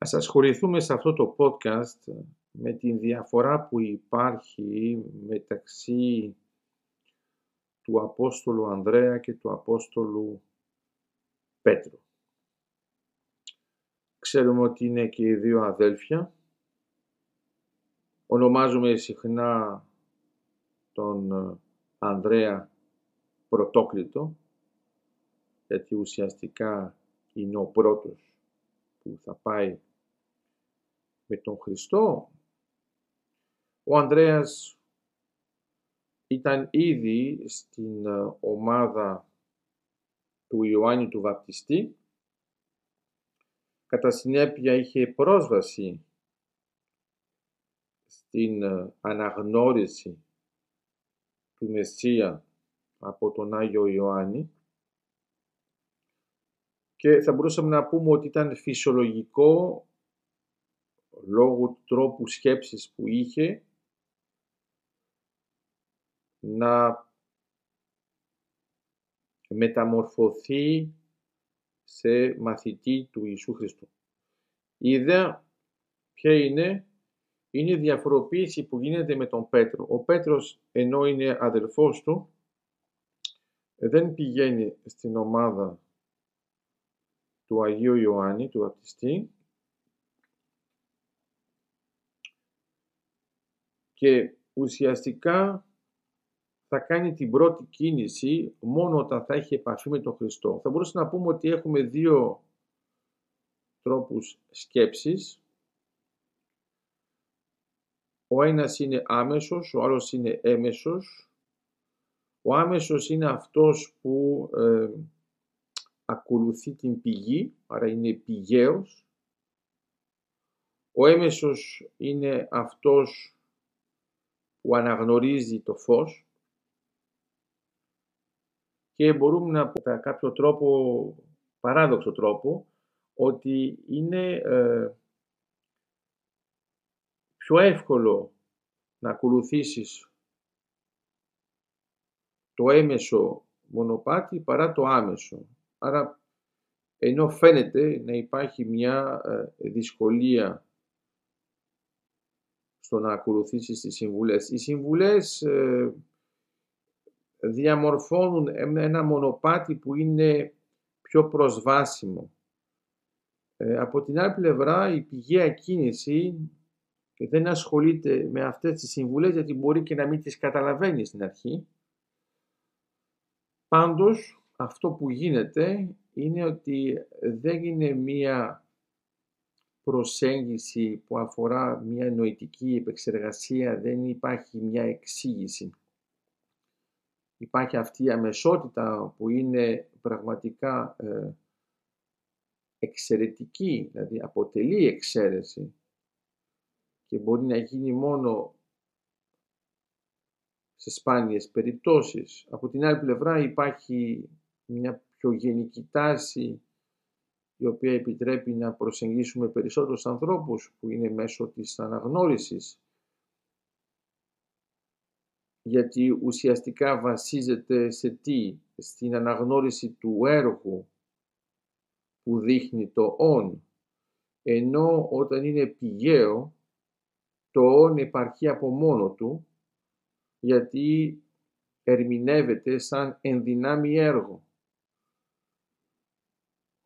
Ας ασχοληθούμε σε αυτό το podcast με την διαφορά που υπάρχει μεταξύ του Απόστολου Ανδρέα και του Απόστολου Πέτρου. Ξέρουμε ότι είναι και οι δύο αδέλφια. Ονομάζουμε συχνά τον Ανδρέα Πρωτόκλητο, γιατί ουσιαστικά είναι ο πρώτος που θα πάει με τον Χριστό. Ο Ανδρέας ήταν ήδη στην ε, ομάδα του Ιωάννη του Βαπτιστή. Κατά συνέπεια είχε πρόσβαση στην ε, αναγνώριση του Μεσσία από τον Άγιο Ιωάννη και θα μπορούσαμε να πούμε ότι ήταν φυσιολογικό λόγω του τρόπου σκέψης που είχε να μεταμορφωθεί σε μαθητή του Ιησού Χριστού. Η ιδέα ποια είναι, είναι η διαφοροποίηση που γίνεται με τον Πέτρο. Ο Πέτρος ενώ είναι αδελφός του, δεν πηγαίνει στην ομάδα του Αγίου Ιωάννη, του Βαπτιστή, και ουσιαστικά θα κάνει την πρώτη κίνηση μόνο όταν θα έχει επαφή με τον Χριστό. Θα μπορούσαμε να πούμε ότι έχουμε δύο τρόπους σκέψης. Ο ένας είναι άμεσος, ο άλλος είναι έμεσος. Ο άμεσος είναι αυτός που ε, ακολουθεί την πηγή, άρα είναι πηγαίος. Ο έμεσος είναι αυτός που αναγνωρίζει το φως και μπορούμε να πούμε κατά κάποιο τρόπο, παράδοξο τρόπο, ότι είναι ε, πιο εύκολο να ακολουθήσεις το έμεσο μονοπάτι παρά το άμεσο. Άρα, ενώ φαίνεται να υπάρχει μια ε, δυσκολία στο να ακολουθήσεις τις συμβουλές. Οι συμβουλές ε, διαμορφώνουν ένα μονοπάτι που είναι πιο προσβάσιμο. Ε, από την άλλη πλευρά η πηγαία κίνηση δεν ασχολείται με αυτές τις συμβουλές γιατί μπορεί και να μην τις καταλαβαίνει στην αρχή. Πάντως αυτό που γίνεται είναι ότι δεν είναι μία προσέγγιση που αφορά μια νοητική επεξεργασία, δεν υπάρχει μια εξήγηση. Υπάρχει αυτή η αμεσότητα που είναι πραγματικά ε, εξαιρετική, δηλαδή αποτελεί εξαίρεση και μπορεί να γίνει μόνο σε σπάνιες περιπτώσεις. Από την άλλη πλευρά υπάρχει μια πιο γενική τάση η οποία επιτρέπει να προσεγγίσουμε περισσότερους ανθρώπους που είναι μέσω της αναγνώρισης γιατί ουσιαστικά βασίζεται σε τι, στην αναγνώριση του έργου που δείχνει το «ον», ενώ όταν είναι πηγαίο, το «ον» υπάρχει από μόνο του, γιατί ερμηνεύεται σαν ενδυνάμει έργο.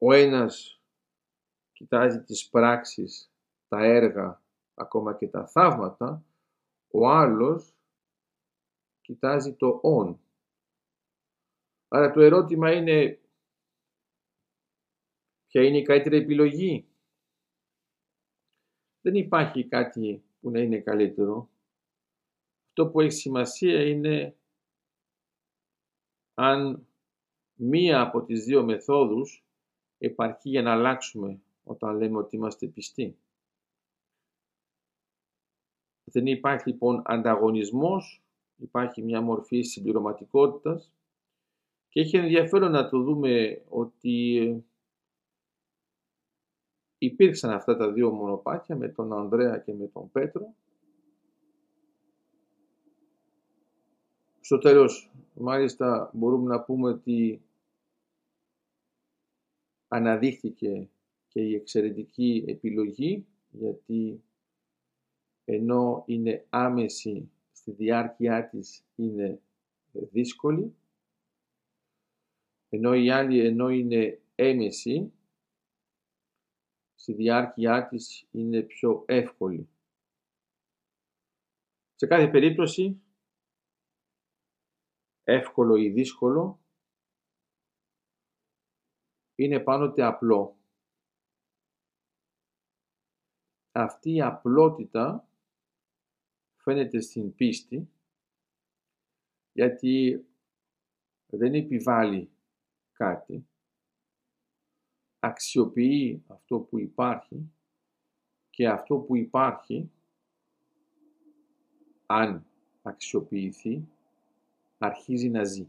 Ο ένας κοιτάζει τις πράξεις, τα έργα, ακόμα και τα θαύματα, ο άλλος κοιτάζει το «ον». Άρα το ερώτημα είναι ποια είναι η καλύτερη επιλογή; Δεν υπάρχει κάτι που να είναι καλύτερο. Αυτό που έχει σημασία είναι αν μία από τις δύο μεθόδους επαρκεί για να αλλάξουμε όταν λέμε ότι είμαστε πιστοί. Δεν υπάρχει λοιπόν ανταγωνισμός, υπάρχει μια μορφή συμπληρωματικότητας και έχει ενδιαφέρον να το δούμε ότι υπήρξαν αυτά τα δύο μονοπάτια με τον Ανδρέα και με τον Πέτρο. Στο τέλος, μάλιστα, μπορούμε να πούμε ότι αναδείχθηκε και η εξαιρετική επιλογή γιατί ενώ είναι άμεση στη διάρκεια της είναι δύσκολη ενώ η άλλη ενώ είναι έμεση στη διάρκεια της είναι πιο εύκολη. Σε κάθε περίπτωση, εύκολο ή δύσκολο, είναι πάντοτε απλό. Αυτή η απλότητα φαίνεται στην πίστη, γιατί δεν επιβάλλει κάτι, αξιοποιεί αυτό που υπάρχει και αυτό που υπάρχει, αν αξιοποιηθεί, αρχίζει να ζει.